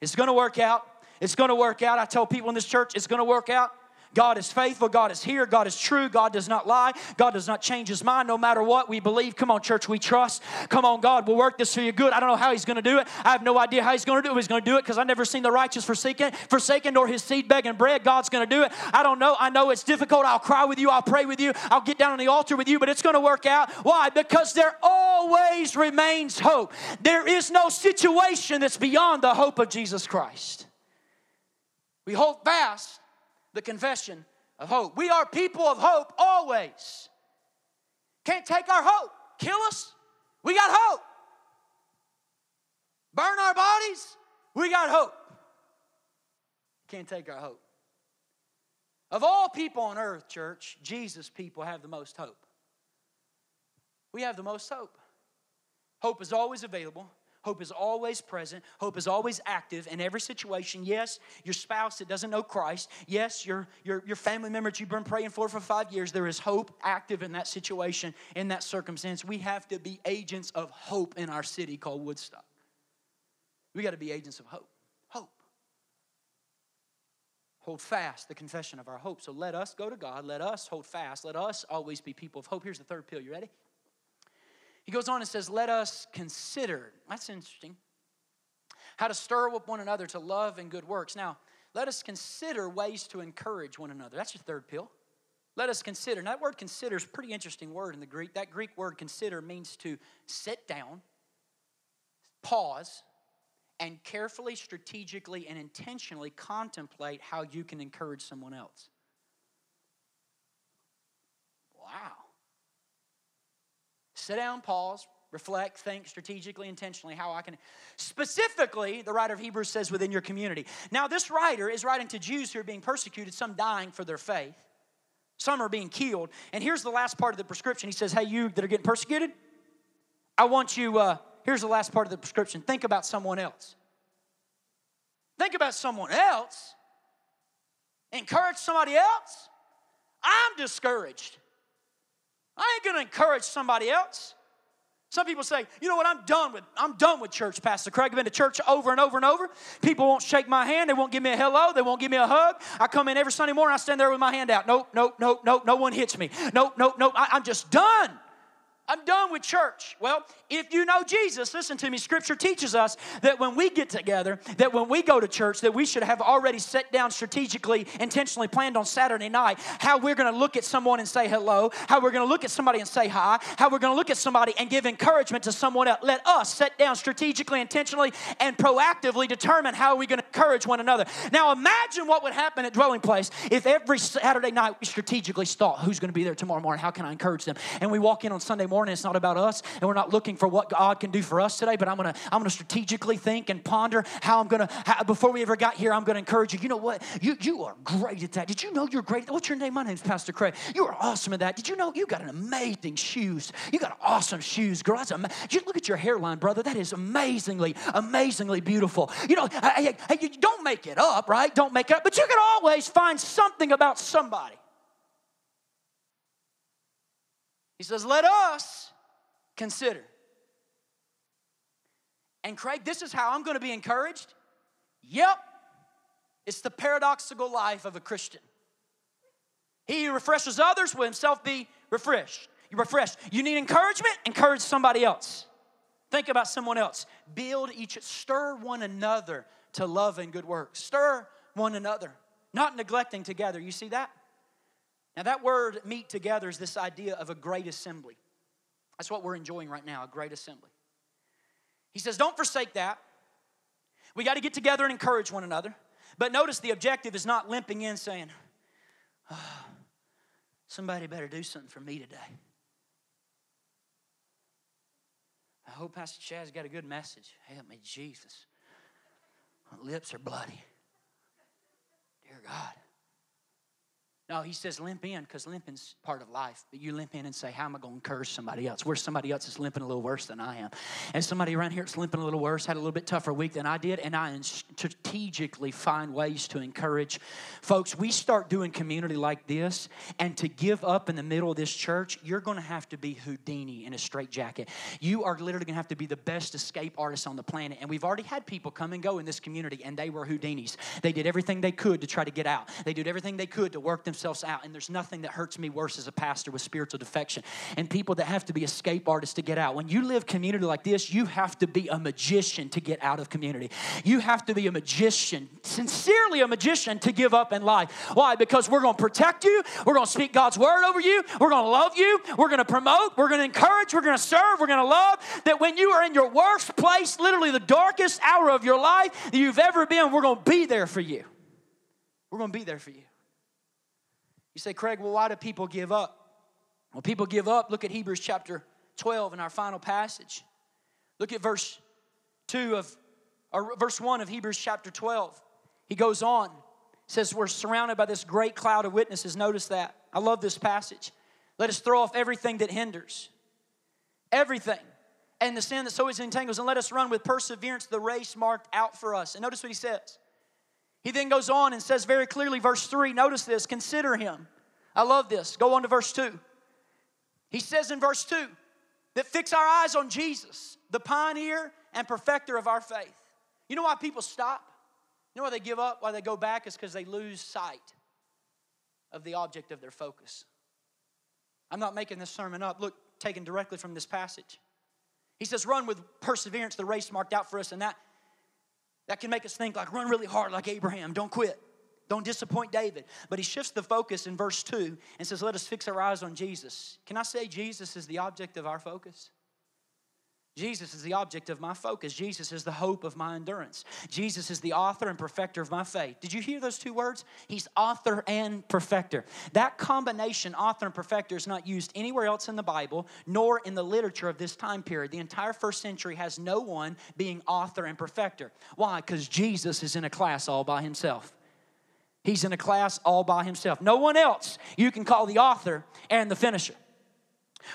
It's going to work out. It's going to work out. I tell people in this church, it's going to work out. God is faithful. God is here. God is true. God does not lie. God does not change his mind no matter what we believe. Come on, church, we trust. Come on, God we'll work this for you good. I don't know how he's going to do it. I have no idea how he's going to do it. He's going to do it because I've never seen the righteous forsaken, forsaken nor his seed begging bread. God's going to do it. I don't know. I know it's difficult. I'll cry with you. I'll pray with you. I'll get down on the altar with you, but it's going to work out. Why? Because there always remains hope. There is no situation that's beyond the hope of Jesus Christ. We hold fast the confession of hope. We are people of hope always. Can't take our hope, kill us. We got hope. Burn our bodies, we got hope. Can't take our hope. Of all people on earth, church, Jesus people have the most hope. We have the most hope. Hope is always available. Hope is always present. Hope is always active in every situation. Yes, your spouse that doesn't know Christ. Yes, your, your, your family member that you've been praying for for five years. There is hope active in that situation, in that circumstance. We have to be agents of hope in our city called Woodstock. We got to be agents of hope. Hope. Hold fast the confession of our hope. So let us go to God. Let us hold fast. Let us always be people of hope. Here's the third pill. You ready? He goes on and says, Let us consider. That's interesting. How to stir up one another to love and good works. Now, let us consider ways to encourage one another. That's your third pill. Let us consider. Now, that word consider is a pretty interesting word in the Greek. That Greek word consider means to sit down, pause, and carefully, strategically, and intentionally contemplate how you can encourage someone else. Wow. Sit down, pause, reflect, think strategically, intentionally how I can. Specifically, the writer of Hebrews says within your community. Now, this writer is writing to Jews who are being persecuted, some dying for their faith, some are being killed. And here's the last part of the prescription. He says, Hey, you that are getting persecuted, I want you, uh, here's the last part of the prescription. Think about someone else. Think about someone else. Encourage somebody else. I'm discouraged. I ain't gonna encourage somebody else. Some people say, you know what, I'm done with, I'm done with church, Pastor Craig. I've been to church over and over and over. People won't shake my hand, they won't give me a hello, they won't give me a hug. I come in every Sunday morning, I stand there with my hand out. Nope, nope, nope, nope, no one hits me. Nope, nope, nope. I, I'm just done. I'm done with church. Well, if you know Jesus, listen to me. Scripture teaches us that when we get together, that when we go to church, that we should have already set down strategically, intentionally planned on Saturday night how we're going to look at someone and say hello, how we're going to look at somebody and say hi, how we're going to look at somebody and give encouragement to someone else. Let us set down strategically, intentionally, and proactively determine how we're going to encourage one another. Now, imagine what would happen at Dwelling Place if every Saturday night we strategically thought, who's going to be there tomorrow morning? How can I encourage them? And we walk in on Sunday morning, it's not about us, and we're not looking for what God can do for us today, but I'm gonna, I'm gonna strategically think and ponder how I'm gonna, how, before we ever got here, I'm gonna encourage you. You know what? You, you are great at that. Did you know you're great? What's your name? My name's Pastor Craig. You are awesome at that. Did you know you got an amazing shoes? You got awesome shoes, girl. That's ama- you look at your hairline, brother. That is amazingly, amazingly beautiful. You know, I, I, I, don't make it up, right? Don't make it up, but you can always find something about somebody. He says, Let us consider. And Craig, this is how I'm going to be encouraged? Yep. It's the paradoxical life of a Christian. He refreshes others will himself be refreshed. You refreshed. You need encouragement? Encourage somebody else. Think about someone else. Build each, stir one another to love and good works. Stir one another, not neglecting together. You see that? Now, that word meet together is this idea of a great assembly. That's what we're enjoying right now, a great assembly. He says, don't forsake that. We got to get together and encourage one another. But notice the objective is not limping in saying, oh, somebody better do something for me today. I hope Pastor Chad's got a good message. Help me, Jesus. My lips are bloody. Dear God. No, he says limp in because limping's part of life. But you limp in and say, How am I going to curse somebody else? Where somebody else is limping a little worse than I am. And somebody around here that's limping a little worse, had a little bit tougher week than I did, and I strategically find ways to encourage folks. We start doing community like this, and to give up in the middle of this church, you're going to have to be Houdini in a straitjacket. You are literally going to have to be the best escape artist on the planet. And we've already had people come and go in this community, and they were Houdinis. They did everything they could to try to get out, they did everything they could to work themselves themselves out. And there's nothing that hurts me worse as a pastor with spiritual defection and people that have to be escape artists to get out. When you live community like this, you have to be a magician to get out of community. You have to be a magician, sincerely a magician to give up in life. Why? Because we're going to protect you, we're going to speak God's word over you, we're going to love you, we're going to promote, we're going to encourage, we're going to serve, we're going to love. That when you are in your worst place, literally the darkest hour of your life that you've ever been, we're going to be there for you. We're going to be there for you. You say, Craig, well, why do people give up? Well, people give up. Look at Hebrews chapter 12 in our final passage. Look at verse 2 of, or verse 1 of Hebrews chapter 12. He goes on, says, We're surrounded by this great cloud of witnesses. Notice that. I love this passage. Let us throw off everything that hinders, everything, and the sin that so easily entangles, and let us run with perseverance the race marked out for us. And notice what he says he then goes on and says very clearly, verse 3, notice this, consider him. I love this. Go on to verse 2. He says in verse 2 that fix our eyes on Jesus, the pioneer and perfecter of our faith. You know why people stop? You know why they give up, why they go back? Is because they lose sight of the object of their focus. I'm not making this sermon up. Look, taken directly from this passage. He says, Run with perseverance the race marked out for us, and that that can make us think like run really hard like Abraham. Don't quit. Don't disappoint David. But he shifts the focus in verse 2 and says, Let us fix our eyes on Jesus. Can I say Jesus is the object of our focus? Jesus is the object of my focus. Jesus is the hope of my endurance. Jesus is the author and perfecter of my faith. Did you hear those two words? He's author and perfecter. That combination, author and perfecter, is not used anywhere else in the Bible, nor in the literature of this time period. The entire first century has no one being author and perfecter. Why? Because Jesus is in a class all by himself. He's in a class all by himself. No one else you can call the author and the finisher.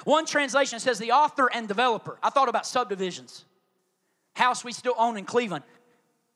One translation says the author and developer. I thought about subdivisions. House we still own in Cleveland.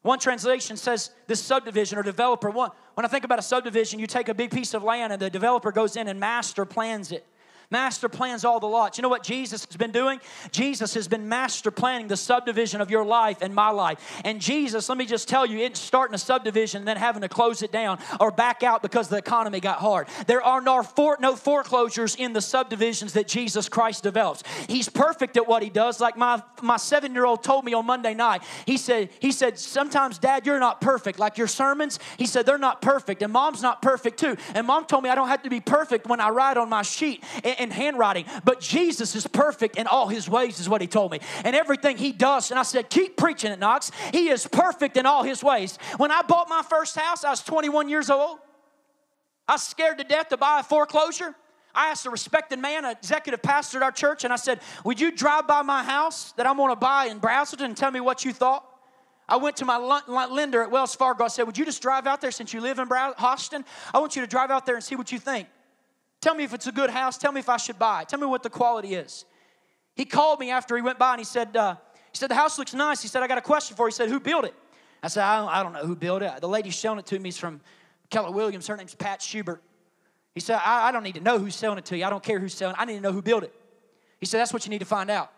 One translation says this subdivision or developer. One, when I think about a subdivision, you take a big piece of land and the developer goes in and master plans it. Master plans all the lots. You know what Jesus has been doing? Jesus has been master planning the subdivision of your life and my life. And Jesus, let me just tell you, it's starting a subdivision and then having to close it down or back out because the economy got hard. There are no, for, no foreclosures in the subdivisions that Jesus Christ develops. He's perfect at what he does. Like my, my seven year old told me on Monday night, he said, he said, sometimes, Dad, you're not perfect. Like your sermons, he said, they're not perfect. And mom's not perfect too. And mom told me I don't have to be perfect when I write on my sheet. In handwriting, but Jesus is perfect in all his ways, is what he told me. And everything he does, and I said, keep preaching it, Knox. He is perfect in all his ways. When I bought my first house, I was 21 years old. I was scared to death to buy a foreclosure. I asked a respected man, an executive pastor at our church, and I said, Would you drive by my house that I'm going to buy in Braselton and tell me what you thought? I went to my lender at Wells Fargo. I said, Would you just drive out there since you live in Hoschton? I want you to drive out there and see what you think. Tell me if it's a good house. Tell me if I should buy it. Tell me what the quality is. He called me after he went by and he said, uh, he said, the house looks nice. He said, I got a question for you. He said, who built it? I said, I don't, I don't know who built it. The lady showing it to me is from Keller Williams. Her name's Pat Schubert. He said, I, I don't need to know who's selling it to you. I don't care who's selling it. I need to know who built it. He said, that's what you need to find out.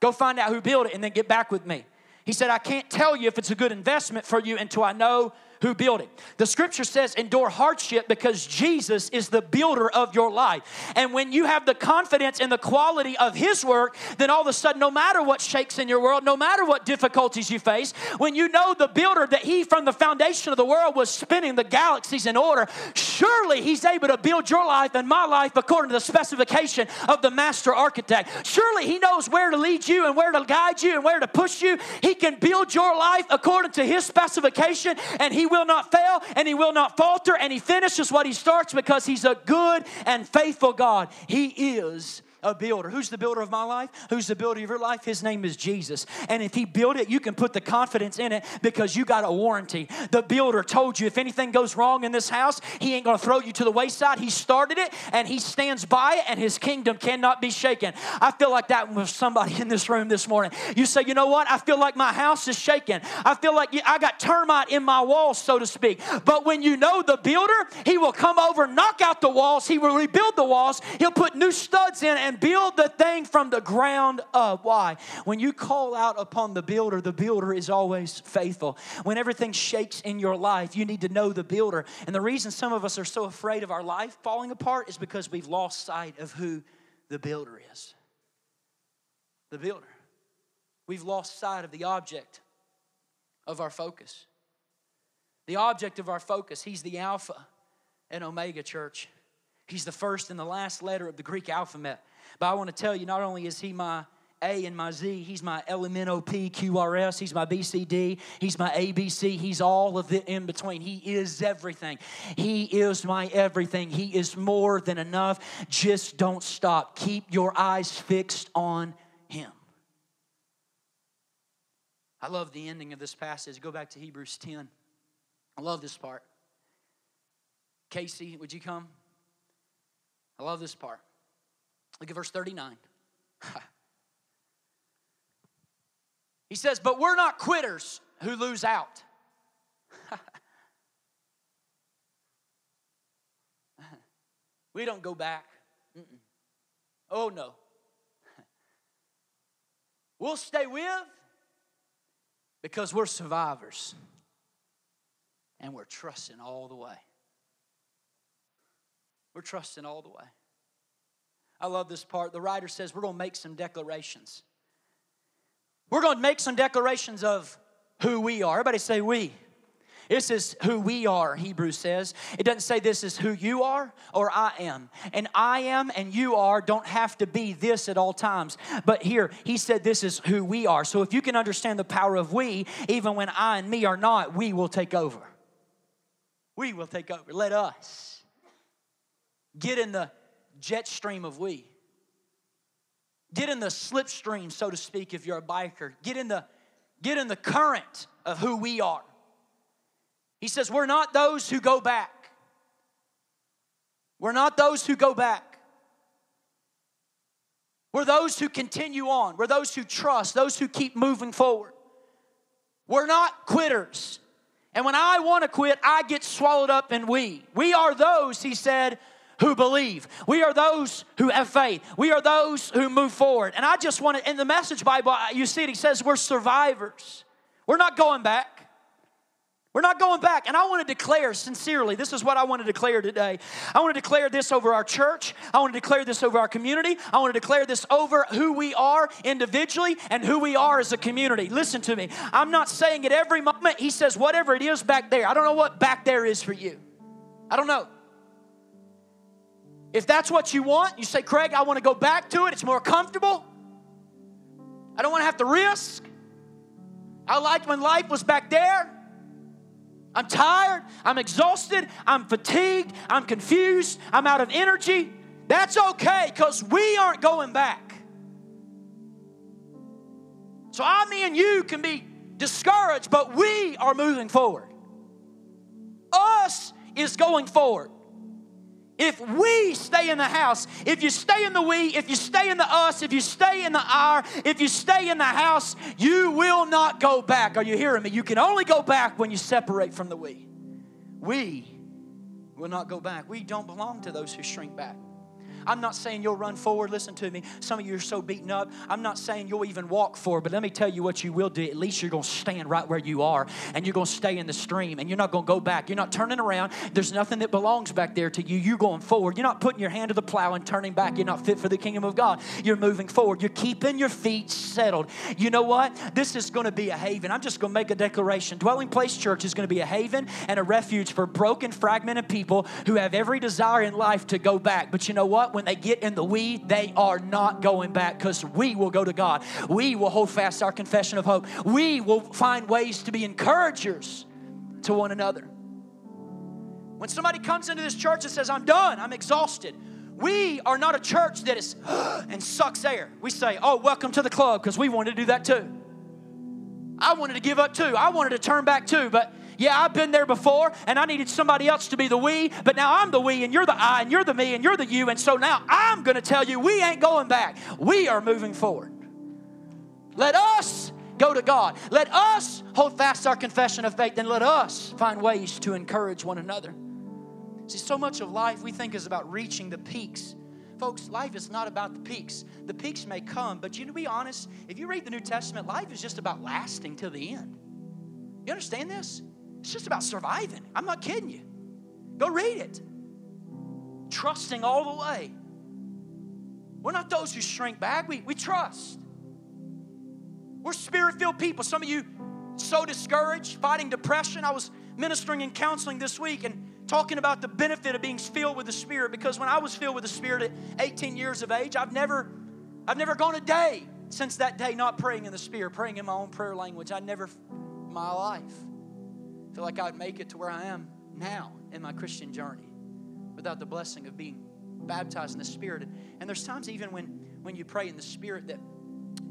Go find out who built it and then get back with me. He said, I can't tell you if it's a good investment for you until I know who built it. The scripture says, endure hardship because Jesus is the builder of your life. And when you have the confidence in the quality of his work, then all of a sudden, no matter what shakes in your world, no matter what difficulties you face, when you know the builder that he from the foundation of the world was spinning the galaxies in order, surely he's able to build your life and my life according to the specification of the master architect. Surely he knows where to lead you and where to guide you and where to push you. He can build your life according to his specification and he will not fail and he will not falter and he finishes what he starts because he's a good and faithful God. He is a builder. Who's the builder of my life? Who's the builder of your life? His name is Jesus. And if He built it, you can put the confidence in it because you got a warranty. The builder told you if anything goes wrong in this house, He ain't going to throw you to the wayside. He started it and He stands by it, and His kingdom cannot be shaken. I feel like that with somebody in this room this morning. You say, you know what? I feel like my house is shaking. I feel like I got termite in my walls, so to speak. But when you know the builder, He will come over, knock out the walls, He will rebuild the walls, He'll put new studs in and and build the thing from the ground up. Why? When you call out upon the builder, the builder is always faithful. When everything shakes in your life, you need to know the builder. And the reason some of us are so afraid of our life falling apart is because we've lost sight of who the builder is. The builder. We've lost sight of the object of our focus. The object of our focus, he's the Alpha and Omega church. He's the first and the last letter of the Greek alphabet. But I want to tell you, not only is he my A and my Z, he's my LMNOP, QRS, he's my BCD, he's my ABC, he's all of the in between. He is everything. He is my everything. He is more than enough. Just don't stop. Keep your eyes fixed on him. I love the ending of this passage. Go back to Hebrews 10. I love this part. Casey, would you come? I love this part. Look at verse 39. (laughs) he says, But we're not quitters who lose out. (laughs) we don't go back. Mm-mm. Oh, no. (laughs) we'll stay with because we're survivors and we're trusting all the way. We're trusting all the way. I love this part. The writer says we're going to make some declarations. We're going to make some declarations of who we are. Everybody say we. This is who we are, Hebrews says. It doesn't say this is who you are or I am. And I am and you are don't have to be this at all times. But here, he said this is who we are. So if you can understand the power of we, even when I and me are not, we will take over. We will take over. Let us get in the jet stream of we. Get in the slipstream, so to speak, if you're a biker. Get in the get in the current of who we are. He says, We're not those who go back. We're not those who go back. We're those who continue on. We're those who trust, those who keep moving forward. We're not quitters. And when I want to quit, I get swallowed up in we. We are those, he said, who believe. We are those who have faith. We are those who move forward. And I just want to, in the message Bible, you see it, he says we're survivors. We're not going back. We're not going back. And I want to declare sincerely this is what I want to declare today. I want to declare this over our church. I want to declare this over our community. I want to declare this over who we are individually and who we are as a community. Listen to me. I'm not saying at every moment, he says, whatever it is back there. I don't know what back there is for you. I don't know. If that's what you want, you say, Craig, I want to go back to it. It's more comfortable. I don't want to have to risk. I liked when life was back there. I'm tired. I'm exhausted. I'm fatigued. I'm confused. I'm out of energy. That's okay because we aren't going back. So I, me, and you can be discouraged, but we are moving forward. Us is going forward. If we stay in the house, if you stay in the we, if you stay in the us, if you stay in the our, if you stay in the house, you will not go back. Are you hearing me? You can only go back when you separate from the we. We will not go back. We don't belong to those who shrink back. I'm not saying you'll run forward. Listen to me. Some of you are so beaten up. I'm not saying you'll even walk forward, but let me tell you what you will do. At least you're going to stand right where you are and you're going to stay in the stream and you're not going to go back. You're not turning around. There's nothing that belongs back there to you. You're going forward. You're not putting your hand to the plow and turning back. You're not fit for the kingdom of God. You're moving forward. You're keeping your feet settled. You know what? This is going to be a haven. I'm just going to make a declaration. Dwelling Place Church is going to be a haven and a refuge for broken, fragmented people who have every desire in life to go back. But you know what? When they get in the we, they are not going back because we will go to God. We will hold fast our confession of hope. We will find ways to be encouragers to one another. When somebody comes into this church and says, I'm done, I'm exhausted, we are not a church that is (gasps) and sucks air. We say, Oh, welcome to the club because we wanted to do that too. I wanted to give up too. I wanted to turn back too, but yeah, I've been there before and I needed somebody else to be the we, but now I'm the we and you're the I and you're the me and you're the you. And so now I'm going to tell you we ain't going back. We are moving forward. Let us go to God. Let us hold fast our confession of faith and let us find ways to encourage one another. See, so much of life we think is about reaching the peaks. Folks, life is not about the peaks. The peaks may come, but you to be honest, if you read the New Testament, life is just about lasting till the end. You understand this? It's just about surviving. I'm not kidding you. Go read it. Trusting all the way. We're not those who shrink back, we, we trust. We're spirit filled people. Some of you so discouraged, fighting depression. I was ministering and counseling this week, and talking about the benefit of being filled with the Spirit because when I was filled with the Spirit at 18 years of age, I've never, I've never gone a day since that day not praying in the Spirit, praying in my own prayer language. I never, my life, feel like I'd make it to where I am now in my Christian journey without the blessing of being baptized in the Spirit. And there's times even when, when you pray in the Spirit that,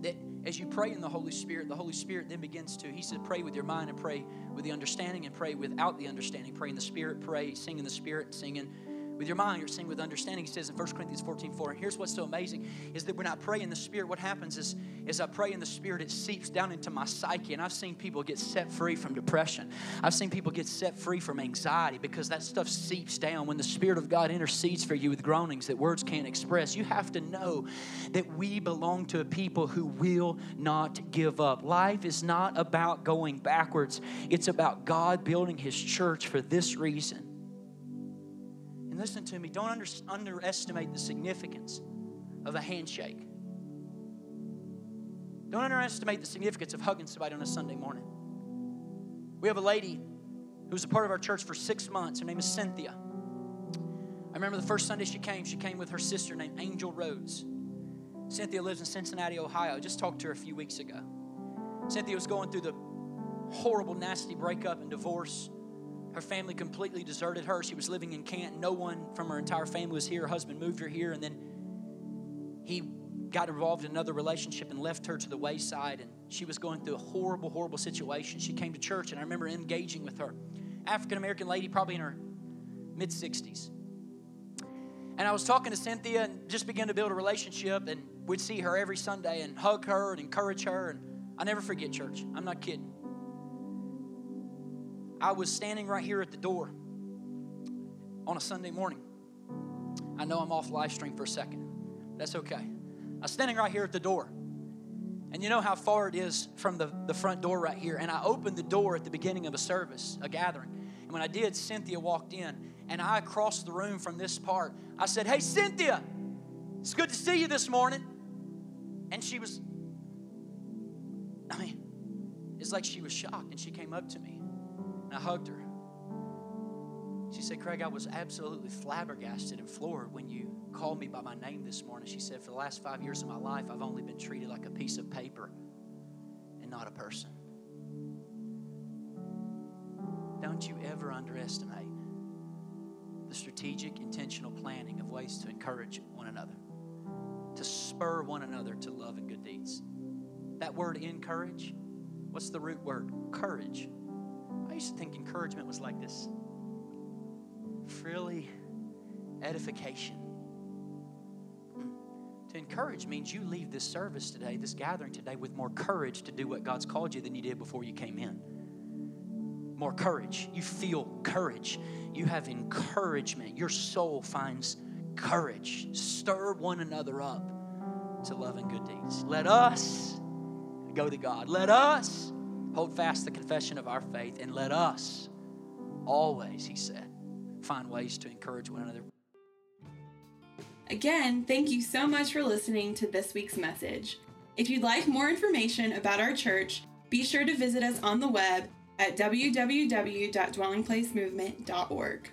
that as you pray in the Holy Spirit, the Holy Spirit then begins to, He said, pray with your mind and pray with the understanding and pray without the understanding. Pray in the Spirit, pray, sing in the Spirit, sing in with your mind, you're singing with understanding. He says in 1 Corinthians 14 4. And here's what's so amazing is that when I pray in the Spirit, what happens is, as I pray in the Spirit, it seeps down into my psyche. And I've seen people get set free from depression. I've seen people get set free from anxiety because that stuff seeps down. When the Spirit of God intercedes for you with groanings that words can't express, you have to know that we belong to a people who will not give up. Life is not about going backwards, it's about God building His church for this reason listen to me, don't under, underestimate the significance of a handshake. Don't underestimate the significance of hugging somebody on a Sunday morning. We have a lady who was a part of our church for six months. Her name is Cynthia. I remember the first Sunday she came, she came with her sister named Angel Rhodes. Cynthia lives in Cincinnati, Ohio. I just talked to her a few weeks ago. Cynthia was going through the horrible, nasty breakup and divorce her family completely deserted her. She was living in Canton. No one from her entire family was here. Her husband moved her here, and then he got involved in another relationship and left her to the wayside. And she was going through a horrible, horrible situation. She came to church, and I remember engaging with her. African American lady, probably in her mid 60s. And I was talking to Cynthia and just began to build a relationship, and we'd see her every Sunday and hug her and encourage her. And I never forget church. I'm not kidding. I was standing right here at the door on a Sunday morning. I know I'm off live stream for a second. That's okay. I was standing right here at the door. And you know how far it is from the, the front door right here. And I opened the door at the beginning of a service, a gathering. And when I did, Cynthia walked in. And I crossed the room from this part. I said, Hey, Cynthia, it's good to see you this morning. And she was, I mean, it's like she was shocked. And she came up to me. And I hugged her. She said, Craig, I was absolutely flabbergasted and floored when you called me by my name this morning. She said, For the last five years of my life, I've only been treated like a piece of paper and not a person. Don't you ever underestimate the strategic, intentional planning of ways to encourage one another, to spur one another to love and good deeds. That word encourage, what's the root word? Courage. I used to think encouragement was like this frilly edification. Hmm. To encourage means you leave this service today, this gathering today, with more courage to do what God's called you than you did before you came in. More courage. You feel courage. You have encouragement. Your soul finds courage, stir one another up to love and good deeds. Let us go to God. Let us hold fast the confession of our faith, and let us always, he said, find ways to encourage one another. Again, thank you so much for listening to this week's message. If you'd like more information about our church, be sure to visit us on the web at www.dwellingplacemovement.org.